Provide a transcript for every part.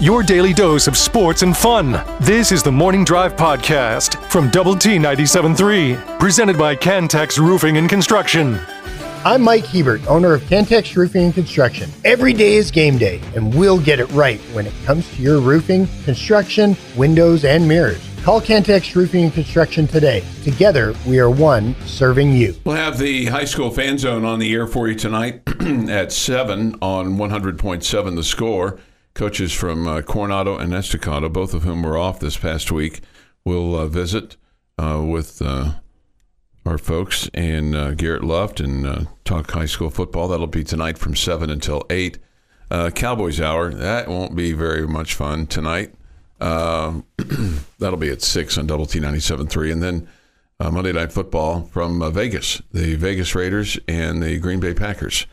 your daily dose of sports and fun. This is the Morning Drive Podcast from Double T 97.3, presented by Cantex Roofing and Construction. I'm Mike Hebert, owner of Cantex Roofing and Construction. Every day is game day, and we'll get it right when it comes to your roofing, construction, windows, and mirrors. Call Cantex Roofing and Construction today. Together, we are one serving you. We'll have the high school fan zone on the air for you tonight at 7 on 100.7 The Score. Coaches from uh, Coronado and Estacado, both of whom were off this past week, will uh, visit uh, with uh, our folks and uh, Garrett Luft and uh, talk high school football. That'll be tonight from 7 until 8. Cowboys Hour, that won't be very much fun tonight. that'll be at 6 on Double T 97.3. And then Monday Night Football from Vegas, the Vegas Raiders and the Green Bay Packers.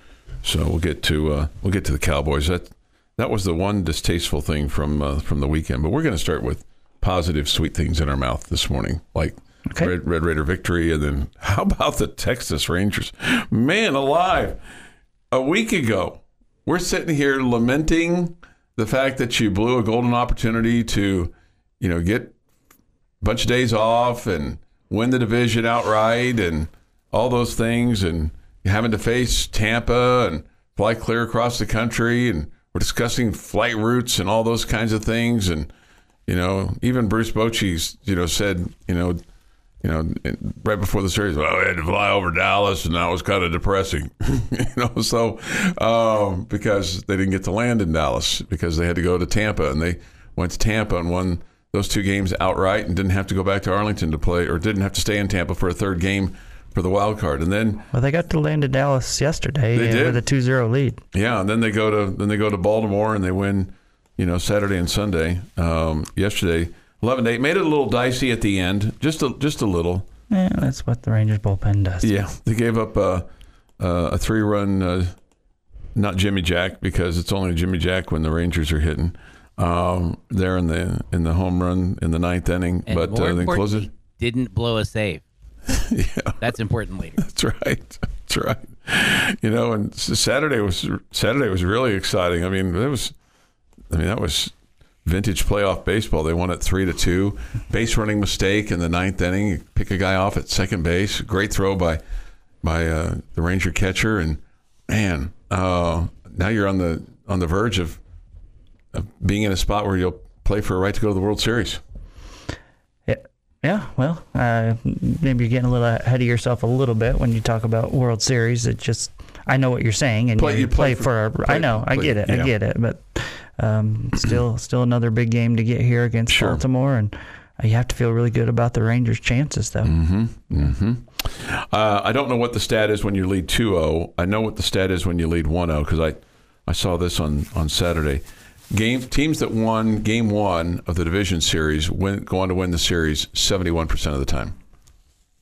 So we'll get to we'll get to the Cowboys. That that was the one distasteful thing from uh, from the weekend. But we're going to start with positive, sweet things in our mouth this morning, like okay. Red, Red Raider victory, and then how about the Texas Rangers? Man alive! A week ago, we're sitting here lamenting the fact that you blew a golden opportunity to, you know, get a bunch of days off and win the division outright and all those things, and having to face Tampa and fly clear across the country and we're discussing flight routes and all those kinds of things. And, you know, even Bruce Bochy, you know, said, you know, you know, right before the series, well, I had to fly over Dallas, and that was kind of depressing, you know. So, um, because they didn't get to land in Dallas because they had to go to Tampa, and they went to Tampa and won those two games outright, and didn't have to go back to Arlington to play, or didn't have to stay in Tampa for a third game for the wild card. And then well, they got to land in Dallas yesterday with a 2-0 lead. Yeah, and then they go to then they go to Baltimore and they win, you know, Saturday and Sunday. Um, yesterday, 11-8 made it a little dicey at the end, just a just a little. Yeah, that's what the Rangers bullpen does. Yeah, they gave up a, a three-run, uh, not Jimmy Jack because it's only Jimmy Jack when the Rangers are hitting. Um, there in the in the home run in the ninth inning, and but uh, then close it. Didn't blow a save. yeah, that's important later. That's right. That's right. You know, and Saturday was Saturday was really exciting. I mean, it was. I mean, that was vintage playoff baseball. They won it three to two. Base running mistake in the ninth inning. You pick a guy off at second base. Great throw by by uh, the Ranger catcher, and man, uh, now you're on the on the verge of, of being in a spot where you'll play for a right to go to the World Series. Yeah, well, uh, maybe you're getting a little ahead of yourself a little bit when you talk about World Series. It just, I know what you're saying, and play, you, you play, play, for. for a, I know, play, I get it, yeah. I get it, but um, still, still another big game to get here against sure. Baltimore, and you have to feel really good about the Rangers' chances, though. Mm-hmm. Mm-hmm. Uh, I don't know what the stat is when you lead 2-0. I know what the stat is when you lead 1-0 because I, I saw this on on Saturday. Game teams that won game one of the division series win, go on to win the series 71% of the time.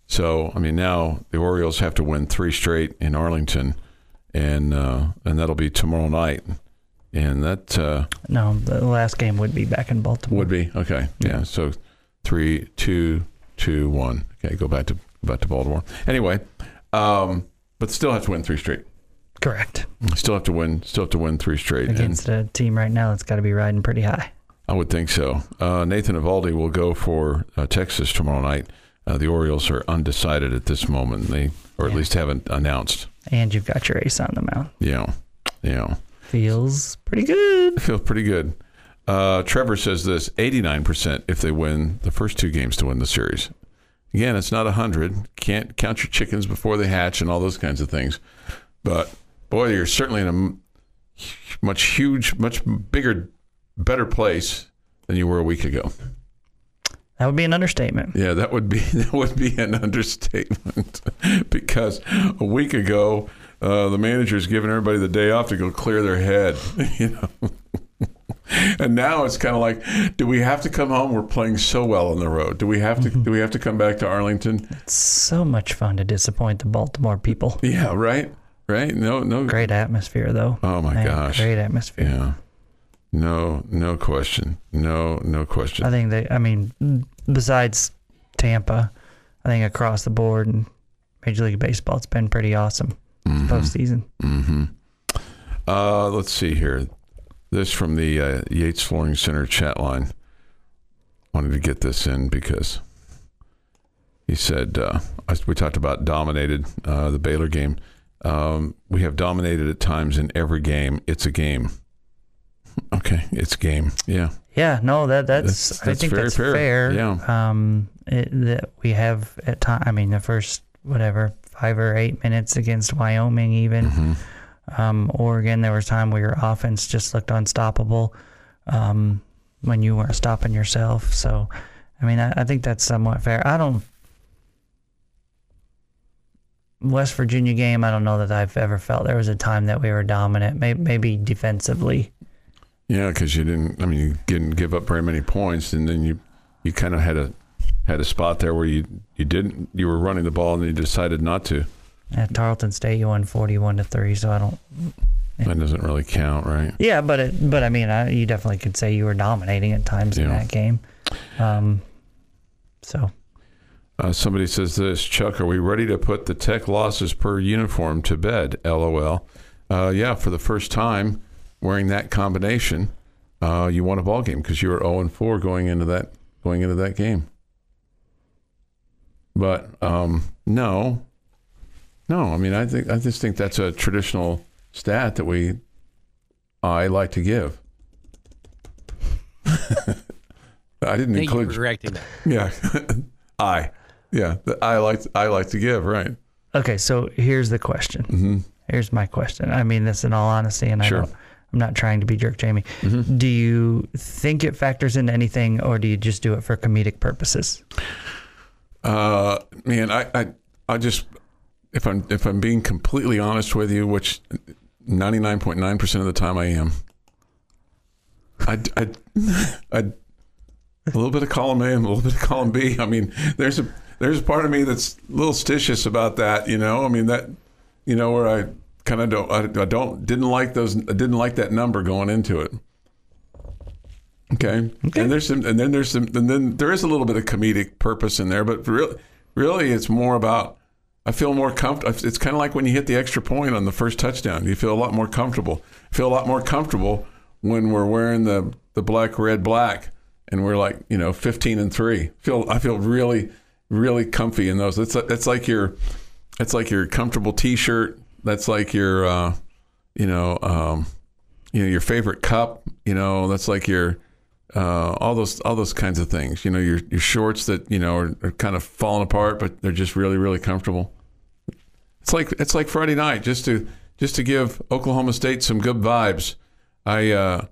So, I mean, now the Orioles have to win three straight in Arlington, and uh, and that'll be tomorrow night. And that uh, no, the last game would be back in Baltimore. Would be okay, yeah. So three, two, two, one. Okay, go back to back to Baltimore. Anyway, um, but still have to win three straight. Correct. Still have to win. Still have to win three straight against and a team right now that's got to be riding pretty high. I would think so. Uh, Nathan Eovaldi will go for uh, Texas tomorrow night. Uh, the Orioles are undecided at this moment. They, or at yeah. least haven't announced. And you've got your ace on the mound. Yeah, yeah. Feels pretty good. Feels pretty good. Uh, Trevor says this: eighty-nine percent if they win the first two games to win the series. Again, it's not hundred. Can't count your chickens before they hatch and all those kinds of things. But boy, you're certainly in a much huge, much bigger, better place than you were a week ago. That would be an understatement. Yeah, that would be that would be an understatement because a week ago uh, the manager's giving everybody the day off to go clear their head, you know. and now it's kind of like, do we have to come home? We're playing so well on the road. Do we have to? Mm-hmm. Do we have to come back to Arlington? It's so much fun to disappoint the Baltimore people. Yeah, right right? No, no. Great atmosphere, though. Oh my Man, gosh, great atmosphere. Yeah. No, no question. No, no question. I think they. I mean, besides Tampa, I think across the board in Major League Baseball, it's been pretty awesome mm-hmm. postseason. Mm-hmm. Uh, let's see here. this from the uh, Yates Flooring Center chat line. Wanted to get this in because he said uh, we talked about dominated uh, the Baylor game. Um, we have dominated at times in every game. It's a game. Okay, it's game. Yeah. Yeah, no, that that's, That's- that's I think very that's fair. fair. Yeah. Um, it, that we have at time. I mean, the first whatever five or eight minutes against Wyoming, even Mm-hmm. um, Oregon, there was time where your offense just looked unstoppable um, when you weren't stopping yourself. So, I mean, I, I think that's somewhat fair. I don't. West Virginia game, I don't know that I've ever felt there was a time that we were dominant. Maybe, maybe defensively. Yeah, because you didn't. I mean, you didn't give up very many points, and then you you kind of had a had a spot there where you you didn't. You were running the ball, and you decided not to. At Tarleton State, you won forty-one to three. So I don't. That doesn't really count, right? Yeah, but it, but I mean, I, you definitely could say you were dominating at times in that game. Um, so Uh, somebody says this, Chuck. Are we ready to put the Tech losses per uniform to bed? LOL. Uh, yeah, for the first time, wearing that combination, uh, you won a ball game because you were zero and four going into that going into that game. But um, no, no. I mean, I think I just think that's a traditional stat that we I like to give. I didn't Thank you include for correcting that. yeah, I. Yeah, I like I like to give right. okay, so here's the question. hmm Here's my question. I mean this in all honesty, and I don't, I'm not trying to be jerk, Jamie. Do you think it factors into anything, or do you just do it for comedic purposes? Uh, man, I, I I just if I'm if I'm being completely honest with you, which ninety nine point nine percent of the time I am. I I I a little bit of column A and a little bit of column B. I mean, there's a there's a part of me that's a little stitious about that. You know, I mean that you know where I kind of don't I, I don't didn't like those I didn't like that number going into it. Okay. And there's some, and then there's some, and then there is a little bit of comedic purpose in there, but really, really, it's more about. I feel more comfortable. It's kind of like when you hit the extra point on the first touchdown. You feel a lot more comfortable. Feel a lot more comfortable when we're wearing the the black, red, black, and we're like you know 15 and three. Feel I feel really, really comfy in those. It's it's like your, it's like your comfortable T-shirt. That's like your, uh, you know, um, you know your favorite cup. You know that's like your uh, all those all those kinds of things. You know, your your shorts that you know are, are kind of falling apart, but they're just really really comfortable. It's like it's like Friday night just to just to give Oklahoma State some good vibes. I uh,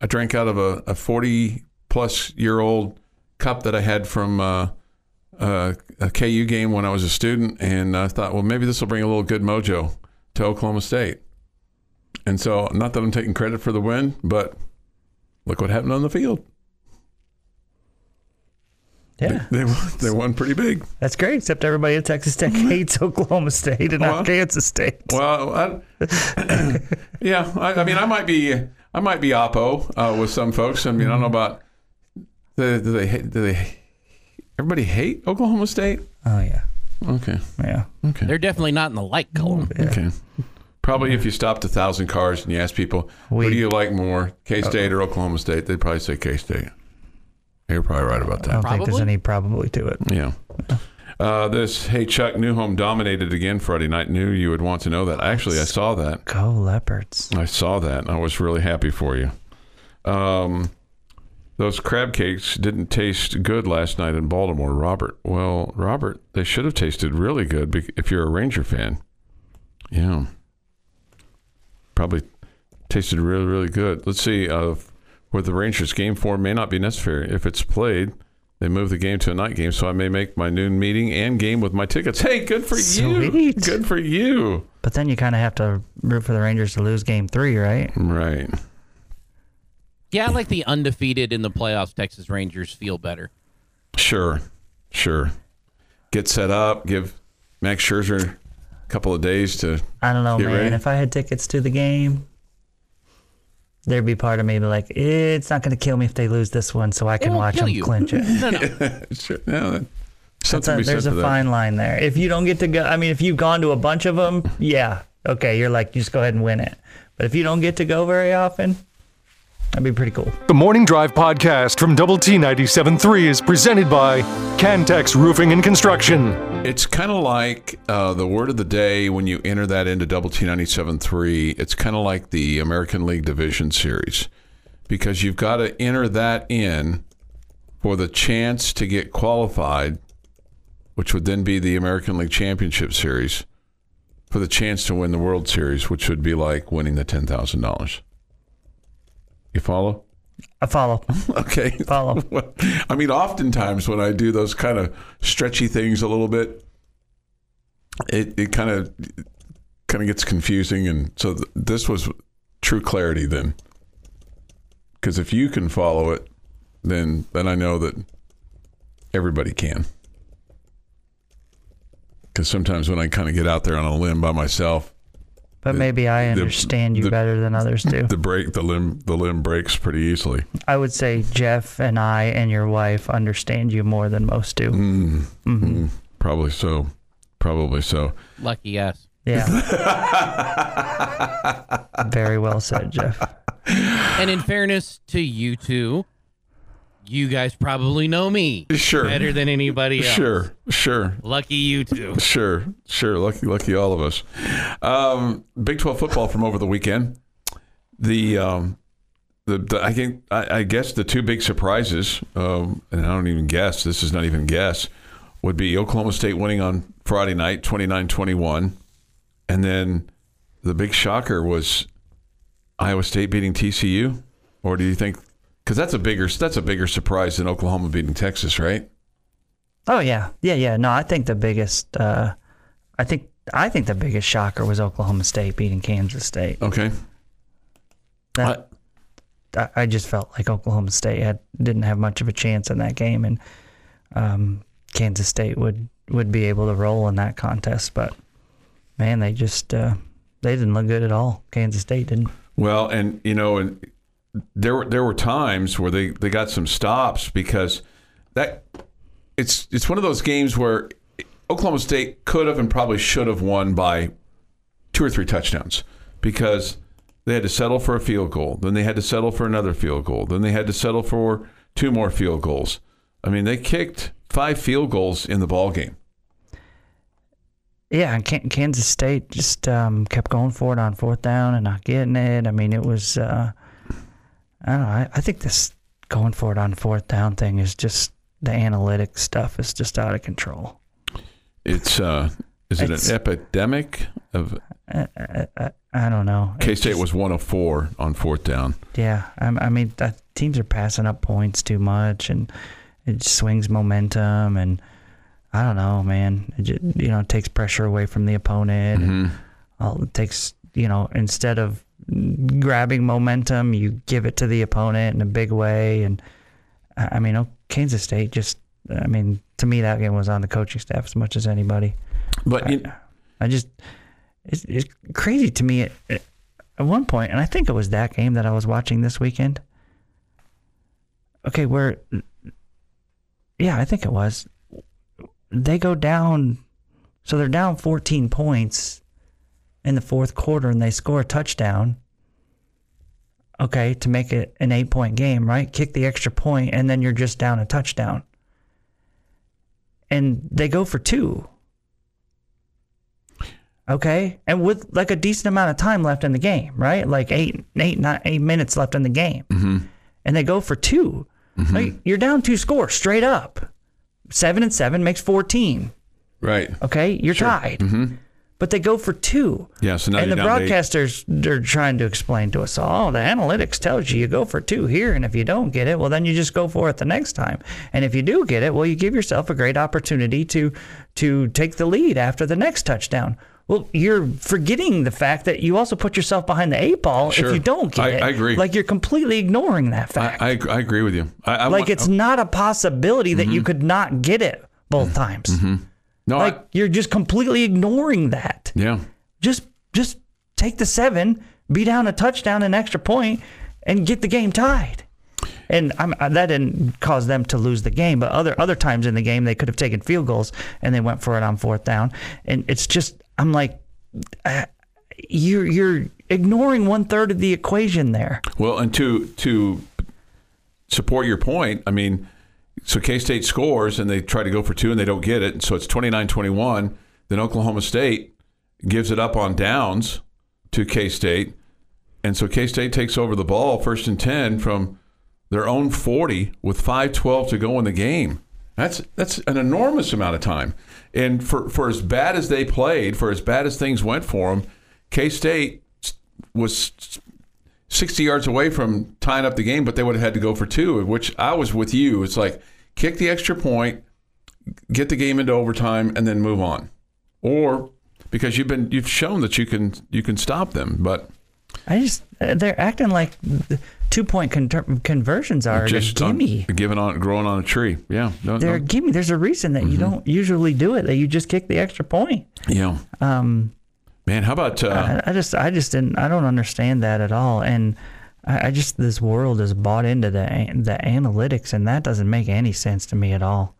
I drank out of a, a forty plus year old cup that I had from uh, a KU game when I was a student, and I thought, well, maybe this will bring a little good mojo to Oklahoma State. And so, not that I'm taking credit for the win, but look what happened on the field. Yeah, They won, they won pretty big. that's great. Except everybody at Texas Tech hates Oklahoma State and Well, not Kansas State. Well, I, yeah, I, I mean, I might be, I might be oppo uh, with some folks. I mean, I don't know about do, do they, do they, everybody hate Oklahoma State? Oh yeah, Okay, yeah. okay, They're definitely not in the like column. okay. Probably if you stopped a thousand cars and you asked people, We- who do you like more, K State or Oklahoma State? They'd probably say K State. You're probably right about that. I don't think there's any probably to it. Yeah. Uh, this hey Chuck New Home dominated again Friday night. Knew you would want to know that. Actually, I saw that. Go Leopards. I saw that. and I was really happy for you. Um, those crab cakes didn't taste good last night in Baltimore, Robert. Well, Robert, they should have tasted really good if you're a Ranger fan. Yeah. Probably tasted really, really good. Let's see. Uh, where the Rangers game form may not be necessary. If it's played, they move the game to a night game, so I may make my noon meeting and game with my tickets. Hey, good for you. Good for you. But then you kind of have to root for the Rangers to lose Game Three, right? Right. Yeah, I like the undefeated in the playoffs Texas Rangers feel better. Sure, sure. Get set up. Give Max Scherzer a couple of days to. I don't know, Get man. ready. If I had tickets to the game, there'd be part of me be like, it's not going to kill me if they lose this one, so I can won't watch them you. clinch it. No, no. sure, no, that- That's something a, to be said there's a for that. fine line there. If you don't get to go, I mean, if you've gone to a bunch of them, yeah, okay, you're like, you just go ahead and win it. But if you don't get to go very often, That'd be pretty cool. The Morning Drive podcast from Double T 97.3 is presented by Cantex Roofing and Construction. It's kind of like uh, the word of the day when you enter that into Double T 97.3. It's kind of like the American League Division Series because you've got to enter that in for the chance to get qualified, which would then be the American League Championship Series, for the chance to win the World Series, which would be like winning the $10,000. You follow? I follow. Okay. Follow. I mean, oftentimes when I do those kind of stretchy things a little bit, it, it kind of kind of gets confusing, and so th- this was true clarity then. Because if you can follow it, then then I know that everybody can. Because sometimes when I kind of get out there on a limb by myself, But maybe I understand you the- better than others do. the break the limb the limb breaks pretty easily. I would say Jeff and I and your wife understand you more than most do. Mm, Probably so. Probably so. Lucky us. Yeah. Very well said, Jeff. And in fairness to you two, you guys probably know me Sure. better than anybody else. Sure, sure, Lucky you two. sure, sure. Lucky, lucky all of us. Um, Big Twelve football from over the weekend. The um, the, the I think I, I guess the two big surprises, um, and I don't even guess. This is not even guess. Would be Oklahoma State winning on Friday night, 29-21. and then the big shocker was Iowa State beating TCU. Or do you think? Because that's a bigger that's a bigger surprise than Oklahoma beating Texas, right? Oh yeah, yeah, yeah. No, I think the biggest, uh, I think, I think the biggest shocker was Oklahoma State beating Kansas State. Okay. That, I, I just felt like Oklahoma State had didn't have much of a chance in that game, and um, Kansas State would would be able to roll in that contest. But man, they just uh, they didn't look good at all. Kansas State didn't. Well, and you know, and there were there were times where they, they got some stops because that it's it's one of those games where Oklahoma State could have and probably should have won by two or three touchdowns because they had to settle for a field goal, then they had to settle for another field goal, then they had to settle for two more field goals. I mean, they kicked five field goals in the ball game. Yeah, and Kansas State just um, kept going for it on fourth down and not getting it. I mean, it was uh, I don't know. I, I think this going for it on fourth down thing is just the analytic stuff is just out of control. It's uh, is it It's- an epidemic of I, I, I, I don't know. It K State just- was one of four on fourth down. Yeah, I, I mean, uh, teams are passing up points too much, and it swings momentum, and I don't know, man. It just, you know, it takes pressure away from the opponent. and all- it takes, you know, instead of grabbing momentum, you give it to the opponent in a big way, and I mean, oh, Kansas State just, I mean, to me, that game was on the coaching staff as much as anybody. But you, I just it's, it's crazy to me at, at one point, and I think it was that game that I was watching this weekend. Okay, where yeah, I think it was. They go down, so they're down 14 points in the fourth quarter, and they score a touchdown. Okay, to make it an eight point game, right? Kick the extra point, and then you're just down a touchdown. And they go for two. Okay, and with like a decent amount of time left in the game, right? Like eight, eight, nine, eight minutes left in the game, mm-hmm. and they go for 2 mm-hmm. Like, you're down two scores straight up. Seven and seven makes fourteen. right. Okay, you're tied, mm-hmm. But they go for two. Yeah, so now and the you're down to eight. broadcasters they're trying to explain to us all. Oh, the analytics tells you you go for two here, and if you don't get it, well, then you just go for it the next time. And if you do get it, well, you give yourself a great opportunity to to take the lead after the next touchdown. Well, you're forgetting the fact that you also put yourself behind the eight ball Sure. if you don't get I- it. I agree. Like you're completely ignoring that fact. I, I, I agree with you. Like want- it's not a possibility that Mm-hmm. you could not get it both times. No, Like I, you're just completely ignoring that yeah. just just take the seven, be down a touchdown, an extra point, and get the game tied. And I'm, uh, that didn't cause them to lose the game, but other other times in the game they could have taken field goals and they went for it on fourth down. And it's just I'm like, uh, you're you're ignoring one third of the equation there. Well, and to to support your point, I mean, so K State scores and they try to go for two and they don't get it. So it's 29 21. Then Oklahoma State gives it up on downs to K State. And so K State takes over the ball first and 10 from their own 40 with 5:12 to go in the game. That's that's an enormous amount of time. And for for as bad as they played, for as bad as things went for them, K State was 60 yards away from tying up the game, but they would have had to go for two, which I was with you. It's like kick the extra point, get the game into overtime, and then move on. Or because you've been you've shown that you can you can stop them, but I just they're acting like two point con- conversions are a just on- gimme. giving on growing on a tree. Yeah, no, They're no. gimme. There's a reason that you don't usually do it. That you just kick the extra point. yeah. Um, Man, how about uh, I, I just I just didn't I don't understand that at all and I, I just this world is bought into the the analytics and that doesn't make any sense to me at all.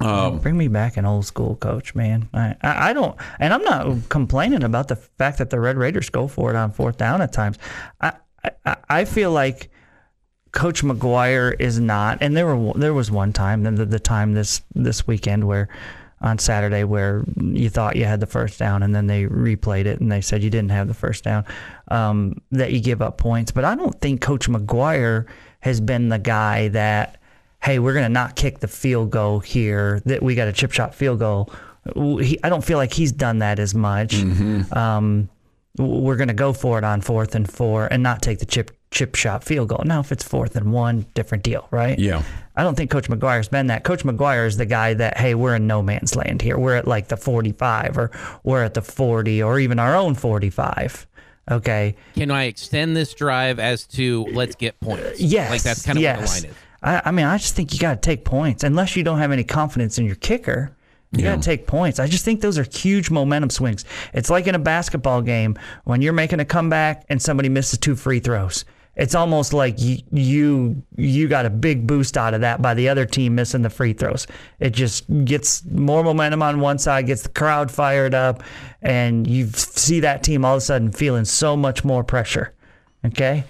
um, Bring me back an old school coach, man. I, I, I don't and I'm not complaining about the fact that the Red Raiders go for it on fourth down at times. I I, I feel like Coach McGuire is not, and there were there was one time, the, the time this this weekend where on Saturday where you thought you had the first down, and then they replayed it and they said you didn't have the first down, um, that you give up points. But I don't think Coach McGuire has been the guy that, hey, we're gonna not kick the field goal here, that we got a chip shot field goal. He, I don't feel like he's done that as much. Um, we're going to go for it on fourth and four and not take the chip chip shot field goal. Now, if it's fourth and one, different deal, right? yeah, I don't think Coach McGuire's been that. Coach McGuire is the guy that, hey, we're in no man's land here. We're at like the 45 or we're at the 40 or even our own 45. Okay. Can I extend this drive as to let's get points? Uh, yes. Like that's kind of yes. the line is. I, I mean, I just think you got to take points unless you don't have any confidence in your kicker. You Yeah. got to take points. I just think those are huge momentum swings. It's like in a basketball game when you're making a comeback and somebody misses two free throws. It's almost like you you, you got a big boost out of that by the other team missing the free throws. It just gets more momentum on one side, gets the crowd fired up, and you see that team all of a sudden feeling so much more pressure. Okay?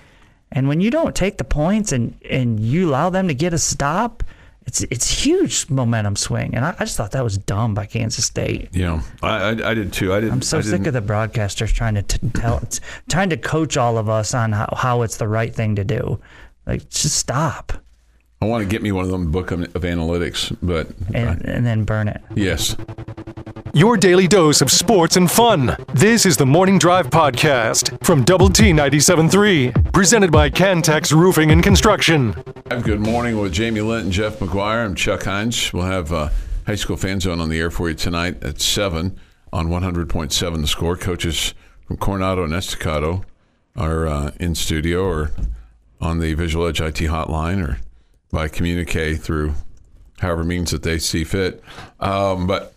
And when you don't take the points and, and you allow them to get a stop, it's it's huge momentum swing. And I, I just thought that was dumb by Kansas State. yeah. I, I, I did too. I didn't. I'm so I sick didn't- of the broadcasters trying to t- tell, t- trying to coach all of us on how, how it's the right thing to do. Like, just stop I want to get me one of them book of, of analytics, but and, and then burn it. yes. Your daily dose of sports and fun. This is the Morning Drive Podcast from Double T 97.3, presented by Cantex Roofing and Construction. Good morning with Jamie Lent and Jeff McGuire. I'm Chuck Heinz. We'll have uh, High School Fan Zone on the air for you tonight at 7 on 100.7 The Score. Coaches from Coronado and Estacado are uh, in studio or on the Visual Edge IT hotline or by communique through however means that they see fit. Um, but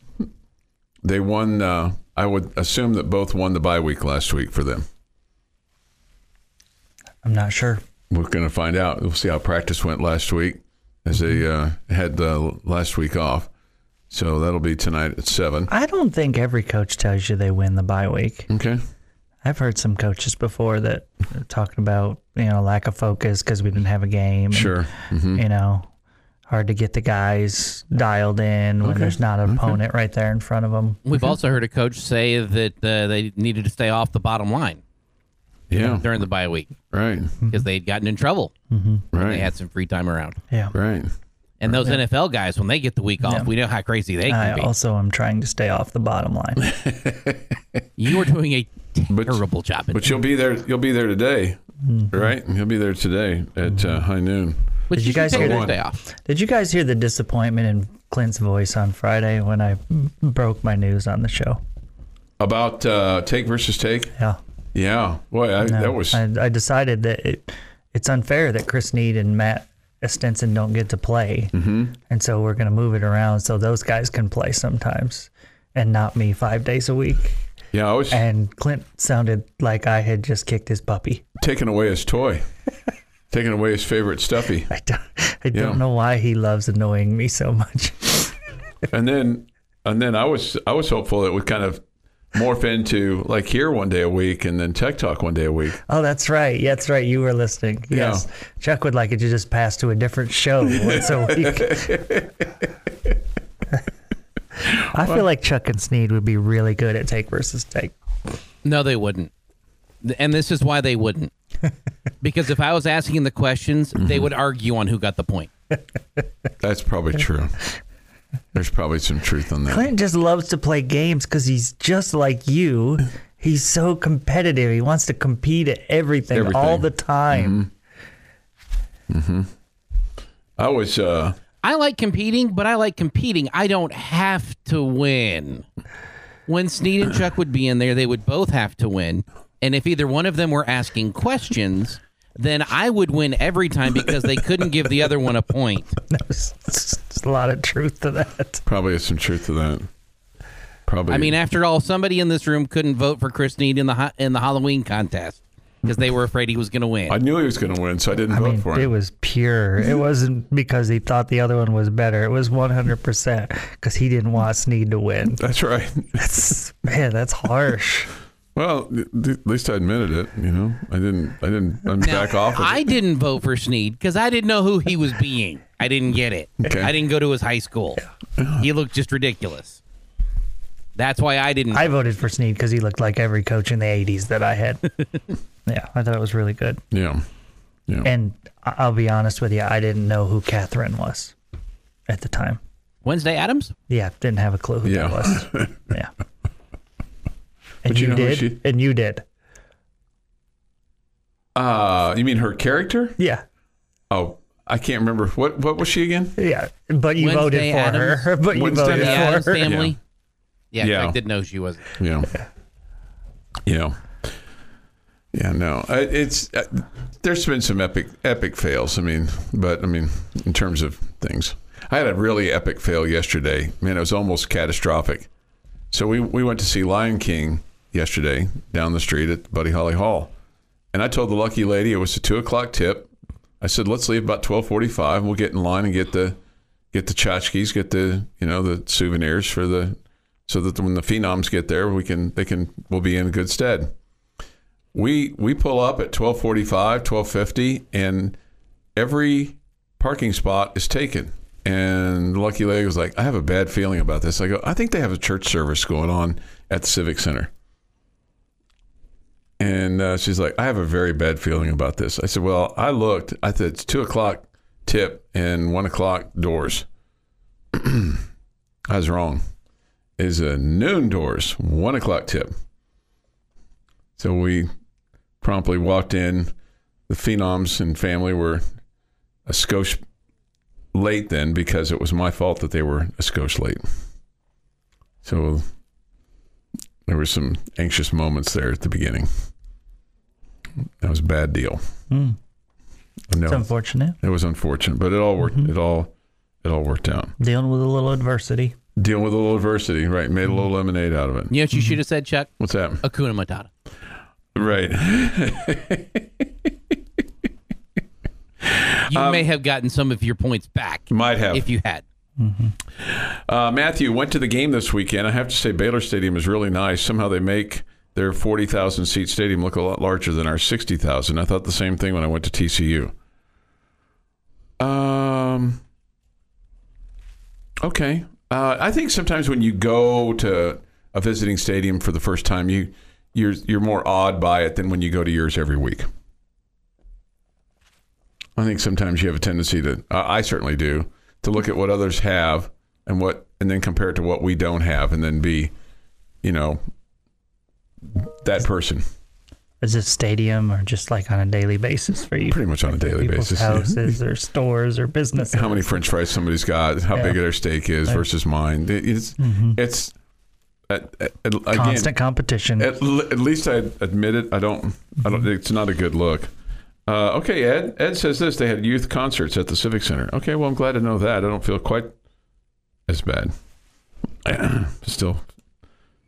they won, uh, I would assume that both won the bye week last week for them. I'm not sure. We're going to find out. We'll see how practice went last week as they uh, had uh, last week off. So that'll be tonight at 7. I don't think every coach tells you they win the bye week. Okay. I've heard some coaches before that are talking about you know lack of focus because we didn't have a game. and, Sure. hmm You know, hard to get the guys dialed in when Okay. there's not an opponent right there in front of them. We've also heard a coach say that uh, they needed to stay off the bottom line Yeah. during the bye week Right. because they'd gotten in trouble. Right. They had some free time around. Yeah. right. And those NFL guys, when they get the week off, Yeah. we know how crazy they I can be. also am trying to stay off the bottom line. You are doing a But- terrible job. at But you'll be there. You'll be there today, right? You'll be there today at uh, high noon. But Did you guys hear take that? Off? Did you guys hear the disappointment in Clint's voice on Friday when I broke my news on the show? About uh, take versus take. Yeah. Yeah. Boy, I, No, that was. I, I decided that it, it's unfair that Chris Sneed and Matt Estenson don't get to play, mm-hmm. and so we're going to move it around so those guys can play sometimes, and not me five days a week. yeah. I was And Clint sounded like I had just kicked his puppy. taking away his toy, taking away his favorite stuffy. I don't, I Yeah. don't know why he loves annoying me so much. and then and then I was I was hopeful that would kind of morph into like here one day a week and then Tech Talk one day a week. Oh, that's right. Yeah, that's right. You were listening. Yeah. Chuck would like it to just pass to a different show once a week. I feel like Chuck and Sneed would be really good at take versus take. No, they wouldn't. And this is why they wouldn't. because if I was asking the questions, they would argue on who got the point. That's probably true. There's probably some truth on that. Clint just loves to play games because he's just like you. He's so competitive. He wants to compete at everything, Everything. all the time. Mm-hmm. I was uh I like competing, but I like competing. I don't have to win. When Sneed and Chuck would be in there, they would both have to win. And if either one of them were asking questions, then I would win every time because they couldn't give the other one a point. There's, there's a lot of truth to that. probably has some truth to that. Probably I mean, after all, somebody in this room couldn't vote for Chris Sneed in the ha- in the Halloween contest because they were afraid he was going to win. I knew he was gonna win, so I didn't I vote mean, for him. it was pure. It wasn't because he thought the other one was better. It was 100% because he didn't want Sneed to win. That's right. That's, man, that's harsh. Well, th- th- at least I admitted it. You know, I didn't. I didn't. I'm Now, back off. Of I it. didn't vote for Sneed because I didn't know who he was being. I didn't get it. Okay. I didn't go to his high school. He looked just ridiculous. That's why I didn't. I voted for Sneed because he looked like every coach in the 80s that I had. yeah, I thought it was really good. Yeah. Yeah. And I- I'll be honest with you, I didn't know who Catherine was at the time. Wednesday Addams. Yeah, didn't have a clue who Yeah. that was. Yeah. And But you you, know did, she- and you did. uh, you mean her character? Yeah, Oh, I can't remember. What What was she again? yeah. But you Wednesday voted for Addams. her. But you Wednesday voted The Addams for her. family. Yeah, Yeah. I didn't know she was. Yeah. Yeah. Yeah. No, it's uh, there's been some epic epic fails. I mean, but I mean, in terms of things, I had a really epic fail yesterday. Man, it was almost catastrophic. So we we went to see Lion King yesterday down the street at Buddy Holly Hall, and I told the lucky lady it was a two o'clock tip. I said, let's leave about twelve forty five. We'll get in line and get the get the tchotchkes, get the you know the souvenirs for the so that when the phenoms get there, we can they can we'll be in good stead. We we pull up at 12:45, 12:50 and every parking spot is taken. And the lucky lady was like, "I have a bad feeling about this." I go, "I think they have a church service going on at the Civic Center." And uh, she's like, "I have a very bad feeling about this." I said, "Well, I looked. I said it's two o'clock tip and one o'clock doors." I was wrong is a noon doors, one o'clock tip. So we promptly walked in. The Phenoms and family were a skosh late then because it was my fault that they were a skosh late. So there were some anxious moments there at the beginning. That was a bad deal. Hmm. No, It's unfortunate. it was unfortunate, but it all worked. It all it all worked out. Dealing with a little adversity. Dealing with a little adversity, right? Made a little lemonade out of it. You know what you should have said, Chuck? What's that? Hakuna Matata. Right. You Um, may have gotten some of your points back Might have. if you had. Uh, Matthew went to the game this weekend. I have to say, Baylor Stadium is really nice. Somehow they make their 40,000 seat stadium look a lot larger than our 60,000. I thought the same thing when I went to TCU. Um, okay. Uh, I think sometimes when you go to a visiting stadium for the first time, you you're you're more awed by it than when you go to yours every week. I think sometimes you have a tendency to. Uh, I certainly do to look at what others have and what, and then compare it to what we don't have, and then be, you know, that person. Is it stadium or just like on a daily basis for you? Pretty much on a Like at daily basis, yeah. Houses or stores or businesses. How many French fries somebody's got, how Yeah. big their steak is versus mine. It- It's it's at, at, at- again. Constant competition. At, l- at least I admit it. I don't. I don't. It's not a good look. Uh, okay, Ed. Ed says this. They had youth concerts at the Civic Center. Okay, well, I'm glad to know that. I don't feel quite as bad. still,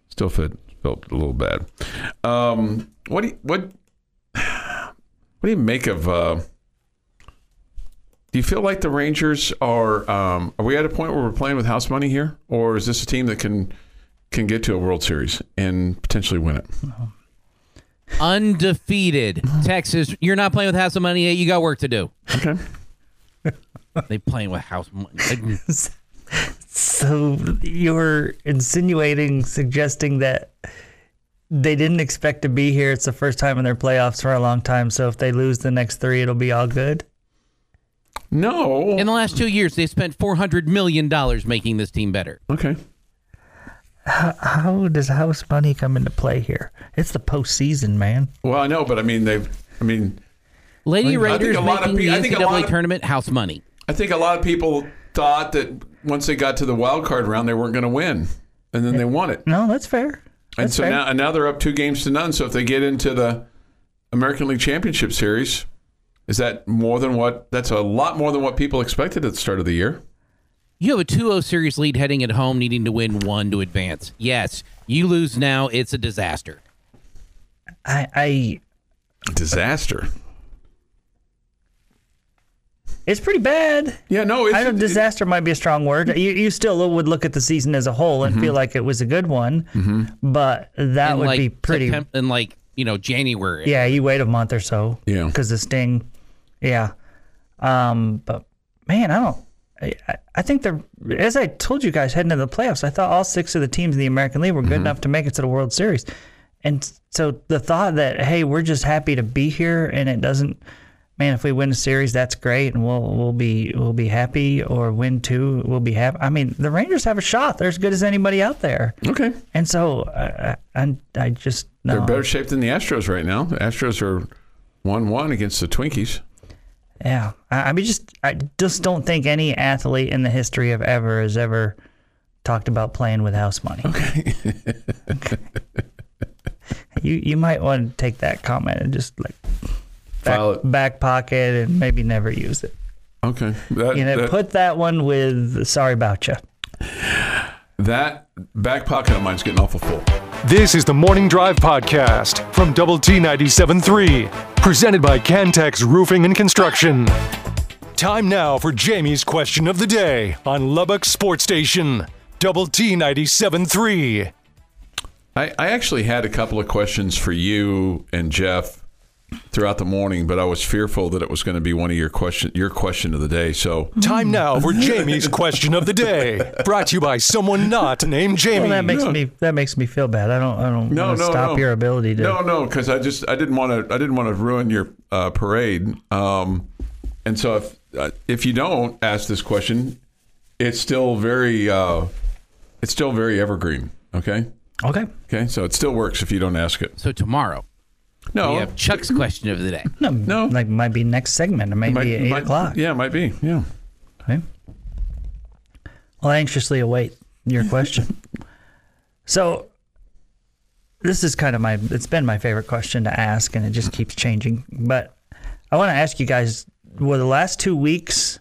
still fit, felt a little bad. Um, what do you, what what do you make of? Uh, do you feel like the Rangers are? Um, are we at a point where we're playing with house money here, or is this a team that can? can get to a World Series and potentially win it. Undefeated. Texas, you're not playing with house of money. You got work to do. Okay. They playing with house money. So you're insinuating, suggesting that they didn't expect to be here. It's the first time in their playoffs for a long time. So if they lose the next three, it'll be all good. No. In the last two years, they spent four hundred million dollars making this team better. okay. How does house money come into play here? It's the postseason, man. Well, I know, but I mean, they've. I mean, Lady I think Raiders a lot of making pe- I the think a lot NCAA of- tournament house money. I think a lot of people thought that once they got to the wild card round, they weren't going to win, and then they won it. No, that's fair. And That's so fair. now, and now they're up two games to none. So if they get into the American League Championship Series, is that more than what? That's a lot more than what people expected at the start of the year. You have a 2-0 series lead heading at home, needing to win one to advance. Yes, you lose now, it's a disaster. I, I Disaster. It's pretty bad. Yeah, no, it's I know it- disaster might be a strong word. Mm-hmm. You, you still would look at the season as a whole and mm-hmm. feel like it was a good one, mm-hmm. but that in would like be pretty. Septem- in like you know January. Yeah, you wait a month or so. Yeah. Because the sting. Yeah. Um, but man, I don't. I, I think the as I told you guys heading into the playoffs, I thought all six of the teams in the American League were good enough to make it to the World Series, and so the thought that hey, we're just happy to be here, and it doesn't. Man, if we win a series, that's great, and we'll we'll be we'll be happy, or win two, we'll be happy. I mean, the Rangers have a shot; they're as good as anybody out there, okay. and so uh, I I just no. They're better shape than the Astros right now. The Astros are one-one against the Twinkies. Yeah, I, I mean, just I just don't think any athlete in the history of ever has ever talked about playing with house money. Okay. you you might want to take that comment and just like back, it. back pocket and maybe never use it. Okay. That, You know, that, put that one with "Sorry about you." that back pocket of mine's getting awful full. This is the Morning Drive Podcast from Double T 97.3, presented by Cantex Roofing and Construction. Time now for Jamie's question of the day on Lubbock Sports Station, Double T 97.3. I, I actually had a couple of questions for you and Jeff throughout the morning, but I was fearful that it was going to be one of your question your question of the day. So Time now for Jamie's question of the day, brought to you by someone not named Jamie. Well, that makes me that makes me feel bad. I don't I don't no, no, stop no. your ability to. No, no, because I just I didn't want to I didn't want to ruin your uh, parade. Um, and so if uh, if you don't ask this question, it's still very uh, it's still very evergreen. Okay. Okay. Okay. So it still works if you don't ask it. So tomorrow No. we have Chuck's question of the day. No, No. like might be next segment or maybe might- at eight might- o'clock. Yeah, it might be. Yeah. Okay. I'll anxiously await your question. so, this is kind of my, it's been my favorite question to ask, and it just keeps changing. But I want to ask you guys were the last two weeks,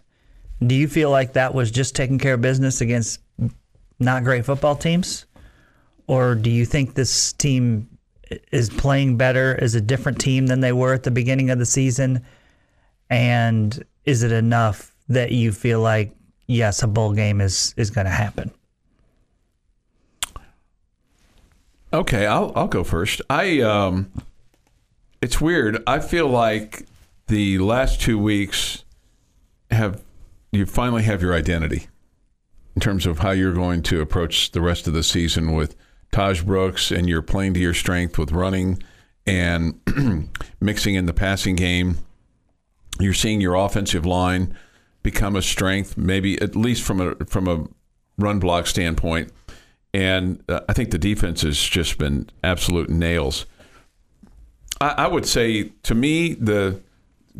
do you feel like that was just taking care of business against not great football teams? Or do you think this team is playing better as a different team than they were at the beginning of the season? And is it enough that you feel like yes, a bowl game is is going to happen? Okay, I'll I'll go first. I um, it's weird. I feel like the last two weeks have you finally have your identity in terms of how you're going to approach the rest of the season with Tahj Brooks, and you're playing to your strength with running and mixing in the passing game. You're seeing your offensive line become a strength, maybe at least from a from a run block standpoint. And uh, I think the defense has just been absolute nails. I, I would say to me, the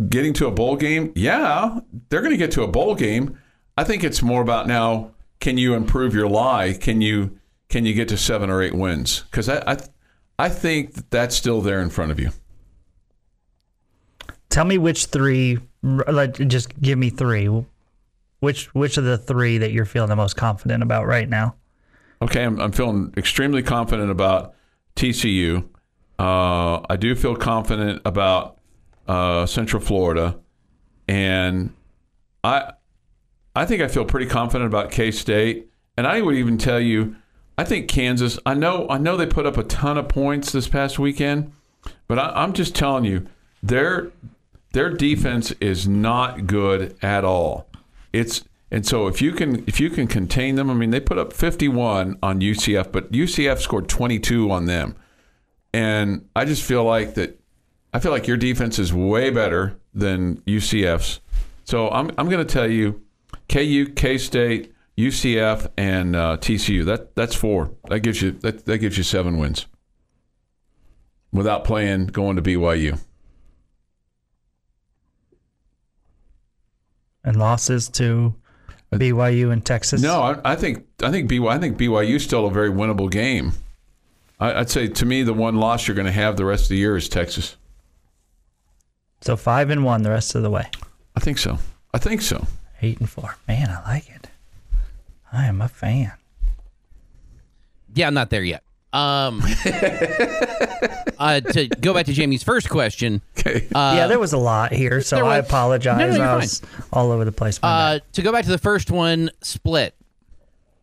getting to a bowl game, yeah, they're going to get to a bowl game. I think it's more about now. Can you improve your lie? Can you can you get to seven or eight wins? Because I, I I think that that's still there in front of you. Tell me which three. Like, just give me three. Which which of the three that you're feeling the most confident about right now? Okay, I'm, I'm feeling extremely confident about TCU. Uh, I do feel confident about uh, Central Florida, and I I think I feel pretty confident about K State. And I would even tell you, I think Kansas. I know. I know they put up a ton of points this past weekend, but I, I'm just telling you, their their defense is not good at all. It's and so if you can if you can contain them, I mean they put up 51 on UCF, but UCF scored 22 on them, and I just feel like that. I feel like your defense is way better than UCF's. So I'm I'm going to tell you, KU, K State, UCF, and uh, TCU. That that's four. That gives you that, that gives you seven wins without playing going to BYU. And losses to BYU and Texas. No, I, I think I think BYU I think BYU is still a very winnable game. I, I'd say to me the one loss you're going to have the rest of the year is Texas. So five and one the rest of the way. I think so. I think so. Eight and four. Man, I like it. I am a fan. Yeah, I'm not there yet. Um, uh, to go back to Jamie's first question, Okay. yeah, there was a lot here, so there I apologize. No, no, I was all over the place. Uh, to go back to the first one, split.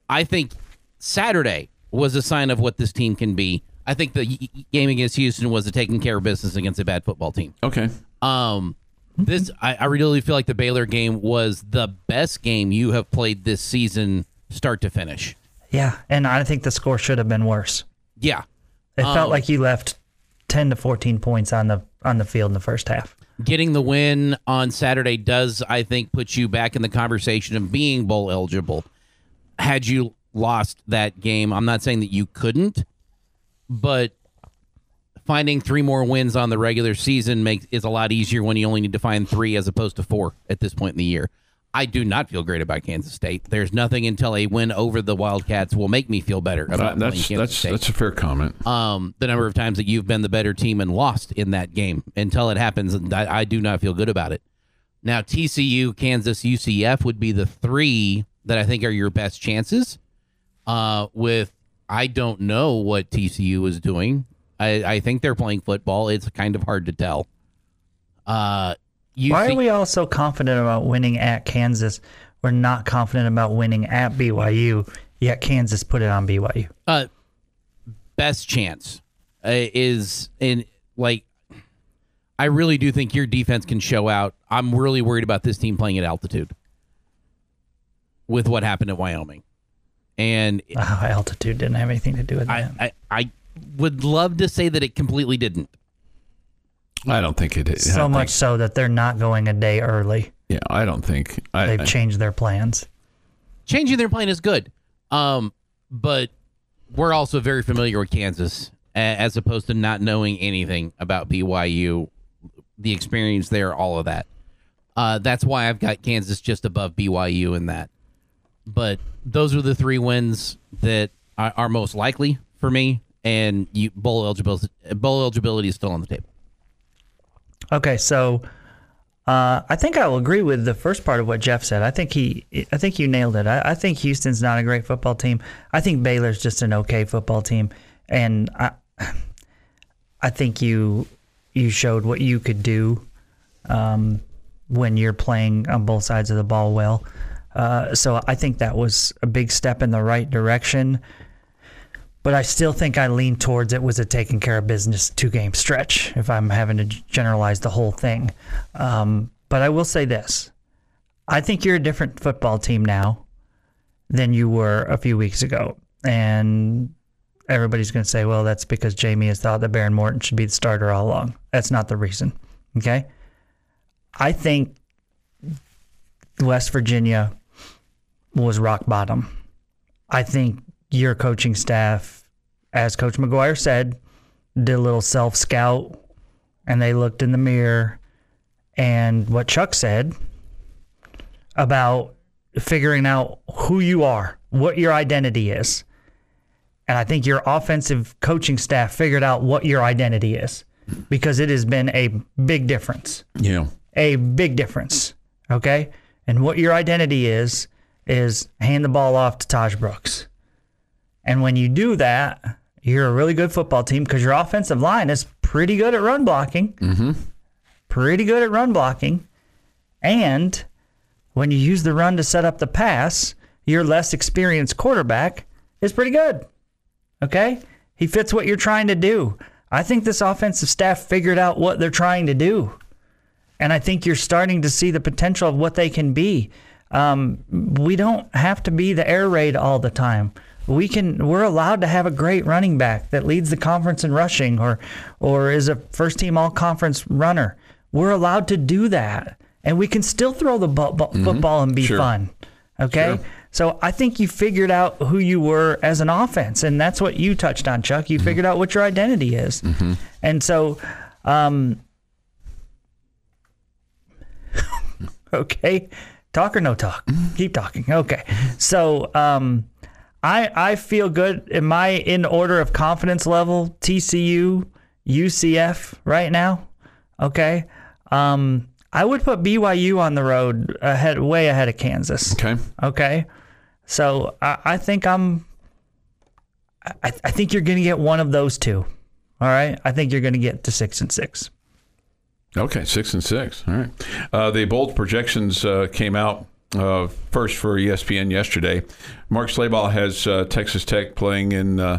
I think Saturday was a sign of what this team can be. I think the y- y- game against Houston was a taking care of business against a bad football team. Okay. Um, this I, I really feel like the Baylor game was the best game you have played this season, start to finish. yeah, and I think the score should have been worse. Yeah, It Um, felt like you left ten to fourteen points on the on the field in the first half. getting the win on Saturday does, I think, put you back in the conversation of being bowl eligible. Had you lost that game, I'm not saying that you couldn't, but finding three more wins on the regular season makes is a lot easier when you only need to find three as opposed to four at this point in the year. I do not feel great about Kansas State. There's nothing until a win over the Wildcats will make me feel better about that's that's State that's a fair comment. um, the number of times that you've been the better team and lost in that game until it happens. I, I do not feel good about it. Now, TCU, Kansas, UCF would be the three that I think are your best chances. Uh, with I don't know what TCU is doing. I, I think they're playing football. It's kind of hard to tell. Uh, UC, Why are we all so confident about winning at Kansas? We're not confident about winning at BYU. Yet Kansas put it on BYU. uh, best chance uh, is in like I really do think your defense can show out. I'm really worried about this team playing at altitude with what happened at Wyoming. And Oh, altitude didn't have anything to do with I, that. I, I would love to say that it completely didn't. I don't think it is. So don't much think- so that they're not going a day early. yeah, I don't think. I, They've I- changed their plans. Changing their plan is good. Um, but we're also very familiar with Kansas as opposed to not knowing anything about BYU, the experience there, all of that. Uh, that's why I've got Kansas just above BYU in that. But those are the three wins that are, are most likely for me, and you bowl eligibility bowl eligibility is still on the table. Okay, so uh, I think I will agree with the first part of what Jeff said. I think he, I think you nailed it. I, I think Houston's not a great football team. I think Baylor's just an okay football team, and I, I think you, you showed what you could do, um, when you're playing on both sides of the ball well. Uh, so I think that was a big step in the right direction. But I still think I lean towards it was a taking care of business two game stretch if I'm having to generalize the whole thing. Um, but I will say this I think you're a different football team now than you were a few weeks ago. And everybody's going to say, well, that's because Jamie has thought that Behren Morton should be the starter all along. That's not the reason. Okay. I think West Virginia was rock bottom. I think your coaching staff, as Coach McGuire said, did a little self scout and they looked in the mirror and what Chuck said about figuring out who you are, what your identity is. And I think your offensive coaching staff figured out what your identity is because it has been a big difference yeah. a big difference. Okay. And what your identity is, is hand the ball off to Tahj Brooks. And when you do that, you're a really good football team because your offensive line is pretty good at run blocking. Mm-hmm. Pretty good at run blocking. And when you use the run to set up the pass, your less experienced quarterback is pretty good. Okay? He fits what you're trying to do. I think this offensive staff figured out what they're trying to do. And I think you're starting to see the potential of what they can be. Um, we don't have to be the air raid all the time. We can. We're allowed to have a great running back that leads the conference in rushing, or, or is a first team all conference runner. We're allowed to do that, and we can still throw the bu- bu- football and be Sure. fun. Okay. Sure. So I think you figured out who you were as an offense, and that's what you touched on, Chuck. You figured out what your identity is, and so, um, okay, talk or no talk, keep talking. Okay, so um, I I feel good. Am I in order of confidence level? TCU, UCF right now. Okay, um, I would put BYU on the road ahead, way ahead of Kansas. Okay. Okay. So I, I think I'm. I, I think you're going to get one of those two. All right. I think you're going to get to six and six. Okay, six and six. All right. Uh, the bold projections uh, came out uh, first for ESPN yesterday. Mark Schlabach has uh, Texas Tech playing in uh,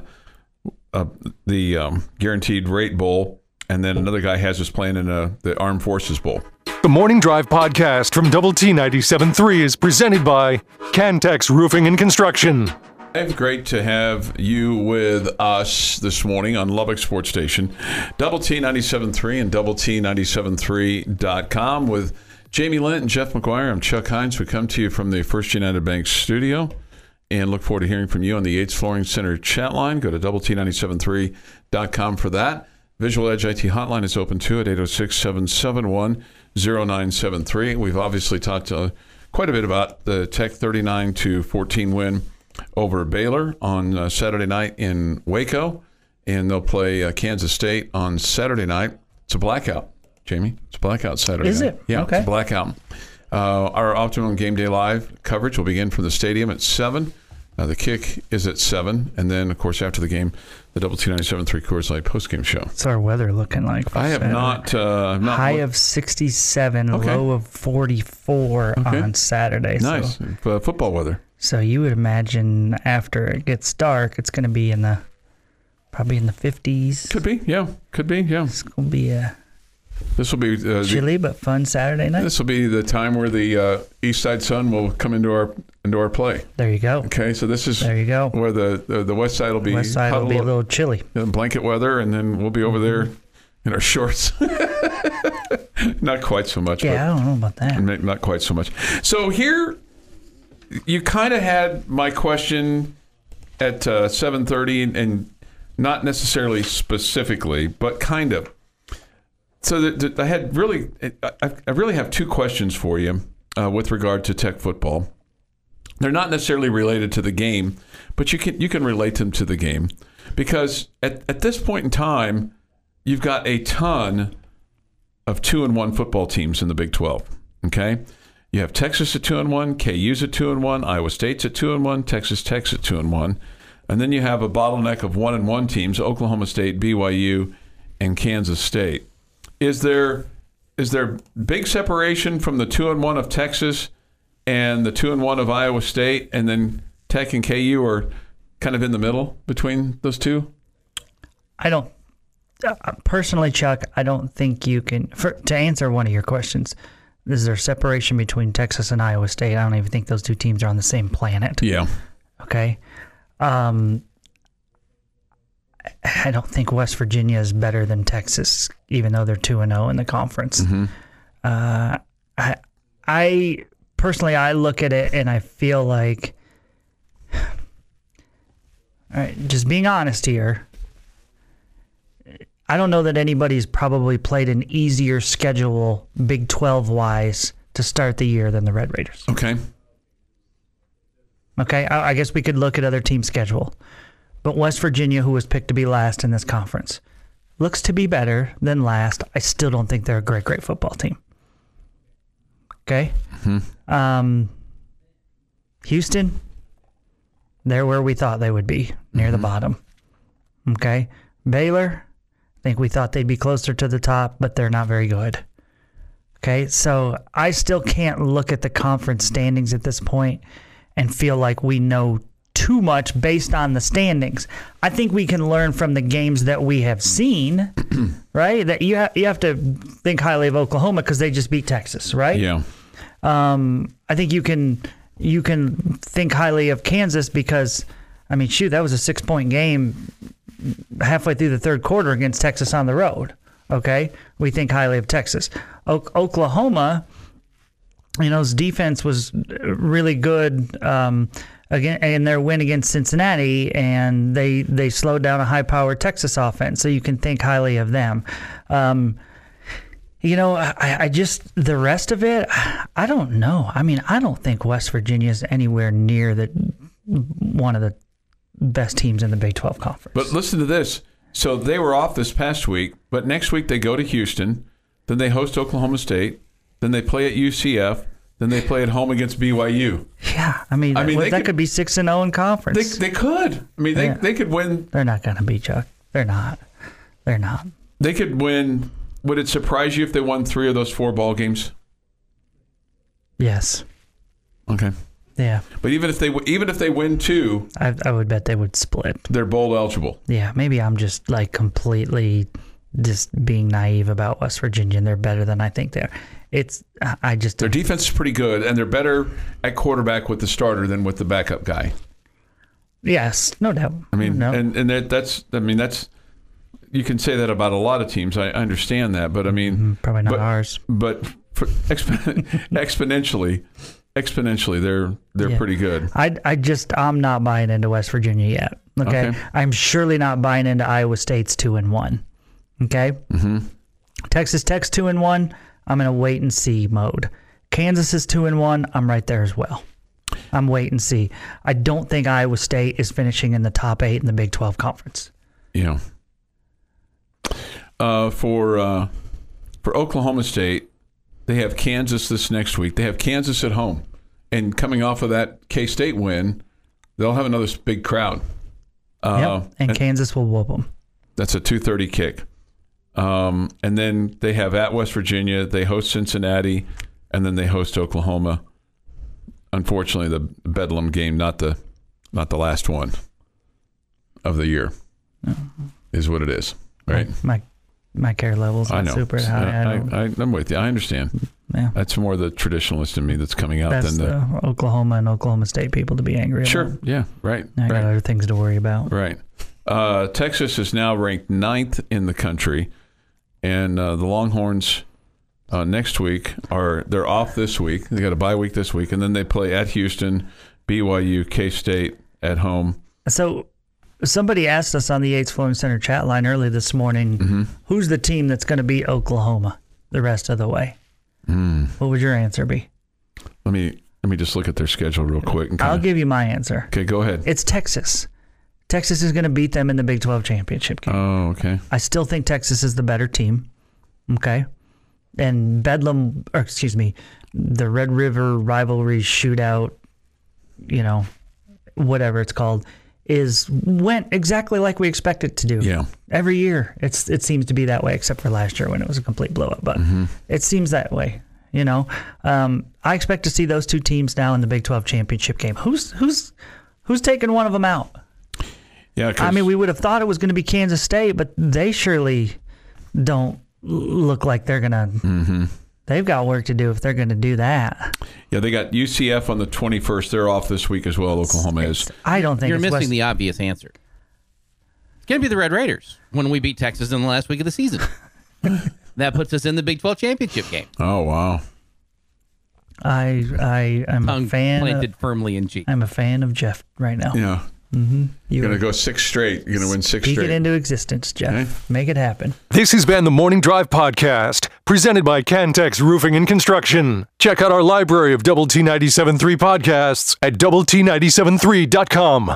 uh, the um, Guaranteed Rate Bowl, and then another guy has us playing in uh, the Armed Forces Bowl. The Morning Drive podcast from Double T 97.3 is presented by Cantex Roofing and Construction. It's great to have you with us this morning on Lubbock Sports Station, Double T 97.3 and Double T 97.3.com with Jamie Lent and Jeff McGuire. I'm Chuck Heinz. We come to you from the First United Bank studio and look forward to hearing from you on the Yates Flooring Center chat line. Go to Double T 97.3.com for that. Visual Edge IT hotline is open too at 806 771 0973. We've obviously talked uh, quite a bit about the Tech 39 to 14 win over Baylor on uh, Saturday night in Waco, and they'll play uh, Kansas State on Saturday night. It's a blackout, Jamie. It's blackout Saturday. Is night. it? Yeah, Okay. it's blackout. Uh, our Optimum Game Day Live coverage will begin from the stadium at 7. Uh, the kick is at 7. And then, of course, after the game, the Double T 97.3 Coors Light post game show. What's our weather looking like? I have Saturday? not. Uh, not High of 67, Okay. low of 44 Okay. on Saturday. Nice. So, Uh, football weather. so you would imagine after it gets dark, it's going to be in the probably in the 50s. Could be. Yeah. Could be. Yeah. It's going to be a This will be. Uh, the, chilly but fun Saturday night. this will be the time where the uh, East Side Sun will come into our into our play. There you go. Okay, so this is There you go. where the, the the West Side will be West side will be a little chilly. blanket weather, and then we'll be over there in our shorts. not quite so much, Yeah, I don't know about that. not quite so much. So here, you kind of had my question at uh, seven thirty, and, and not necessarily specifically, but kind of. So that, that I had really, I, I really have two questions for you uh, with regard to Tech football. They're not necessarily related to the game, but you can you can relate them to the game because at, at this point in time, you've got a ton of two and one football teams in the Big Twelve. Okay, you have Texas at two and one, KU's at two and one, Iowa State's at two and one, Texas Tech's at two and one, and then you have a bottleneck of one and one teams: Oklahoma State, BYU, and Kansas State. Is there is there big separation from the two and one of Texas and the two and one of Iowa State, and then Tech and KU are kind of in the middle between those two? I don't uh, personally, Chuck. I don't think you can. For, to answer one of your questions, is there separation between Texas and Iowa State? I don't even think those two teams are on the same planet. Yeah. Okay. Um, I don't think West Virginia is better than Texas, even though they're two and zero in the conference. Uh, I, I personally, I look at it and I feel like, all right, just being honest here. I don't know that anybody's probably played an easier schedule, Big Twelve wise, to start the year than the Red Raiders. Okay. Okay, I, I guess we could look at other team schedule, but West Virginia, who was picked to be last in this conference, looks to be better than last. I still don't think they're a great, great football team. Okay, um, Houston, they're where we thought they would be, near the bottom. Okay, Baylor, I think we thought they'd be closer to the top, but they're not very good. Okay, so I still can't look at the conference standings at this point and feel like we know too much based on the standings. I think we can learn from the games that we have seen, right? That you have you have to think highly of Oklahoma because they just beat Texas, right? Yeah. Um, I think you can you can think highly of Kansas because, I mean, shoot, that was a six point game halfway through the third quarter against Texas on the road. Okay, we think highly of Texas. O- Oklahoma, you know, his defense was really good. Um, again, in their win against Cincinnati, and they they slowed down a high-powered Texas offense, so you can think highly of them. Um, you know, I, I just the rest of it, I don't know. I mean, I don't think West Virginia is anywhere near the one of the best teams in the Big Twelve conference. But listen to this. So they were off this past week, but next week they go to Houston, then they host Oklahoma State, then they play at UCF, then they play at home against BYU. yeah, I mean, I mean, that, that could- could be six and zero in conference. they could. I mean, they, Yeah. they could win. They're not going to be Chuck. They're not. They're not. They could win. Would it surprise you if they won three of those four ball games? Yes. Okay. Yeah. But even if they even if they win two, I, I would bet they would split. they're bowl eligible. Yeah, maybe I'm just like completely just being naive about West Virginia and they're better than I think they are. It's I just Their defense is pretty good, and they're better at quarterback with the starter than with the backup guy. yes, no doubt. I mean, no. and and that, that's I mean that's you can say that about a lot of teams. I understand that, but I mean, probably not but- ours. but for exponentially, exponentially, they're they're Yeah. pretty good. I I just I'm not buying into West Virginia yet. Okay, Okay. I'm surely not buying into Iowa State's two and one. Okay, mm-hmm. Texas Tech's two and one. I'm in a wait and see mode. Kansas is two and one. I'm right there as well. I'm wait and see. I don't think Iowa State is finishing in the top eight in the Big 12 conference. Yeah. Uh, for uh, for Oklahoma State, they have Kansas this next week. They have Kansas at home, and coming off of that K State win, they'll have another big crowd. Uh, yep. And, Kansas will whoop them. That's a two thirty kick. Um, and then they have at West Virginia. They host Cincinnati, and then they host Oklahoma. Unfortunately, the Bedlam game, not the not the last one of the year, is what it is. Right. My my care levels not super high. I, I, I, I'm with you. I understand. yeah. That's more the traditionalist in me that's coming out That's than the. the Oklahoma and Oklahoma State people to be angry Sure. about. Yeah. Right. I got right. other things to worry about. Right. Uh, Texas is now ranked ninth in the country, and uh, the Longhorns uh, next week are they're off this week. They got a bye week this week, and then they play at Houston, BYU, K State at home. So somebody asked us on the Yates Flooring Center chat line early this morning, Mm-hmm. who's the team that's going to beat Oklahoma the rest of the way? Mm. What would your answer be? Let me let me just look at their schedule real quick. And I'll give you my answer. okay, go ahead. It's Texas. Texas is going to beat them in the Big 12 championship game. Oh, okay. I still think Texas is the better team. Okay. And Bedlam, or excuse me, the Red River rivalry shootout, you know, whatever it's called, is went exactly like we expect it to do. Yeah. Every year, it's it seems to be that way, except for last year when it was a complete blow up. But it seems that way. You know, um, I expect to see those two teams now in the Big 12 championship game. Who's who's who's taking one of them out? Yeah. 'cause- I mean, we would have thought it was going to be Kansas State, but they surely don't look like they're going to. Mm-hmm. They've got work to do if they're going to do that. yeah, they got UCF on the 21st. They're off this week as well. Oklahoma is. I don't think You're it's missing West- the obvious answer. It's going to be the Red Raiders when we beat Texas in the last week of the season. that puts us in the Big 12 championship game. Oh wow. I I am a fan. planted Of, firmly in cheek. I'm a fan of Jeff right now. Yeah. Mm-hmm. You You're gonna go six straight. You're gonna win six speak straight. it into existence, Jeff. Okay. Make it happen. This has been the Morning Drive Podcast, presented by Cantex Roofing and Construction. Check out our library of Double T 97.3 podcasts at Double T 97.3.com.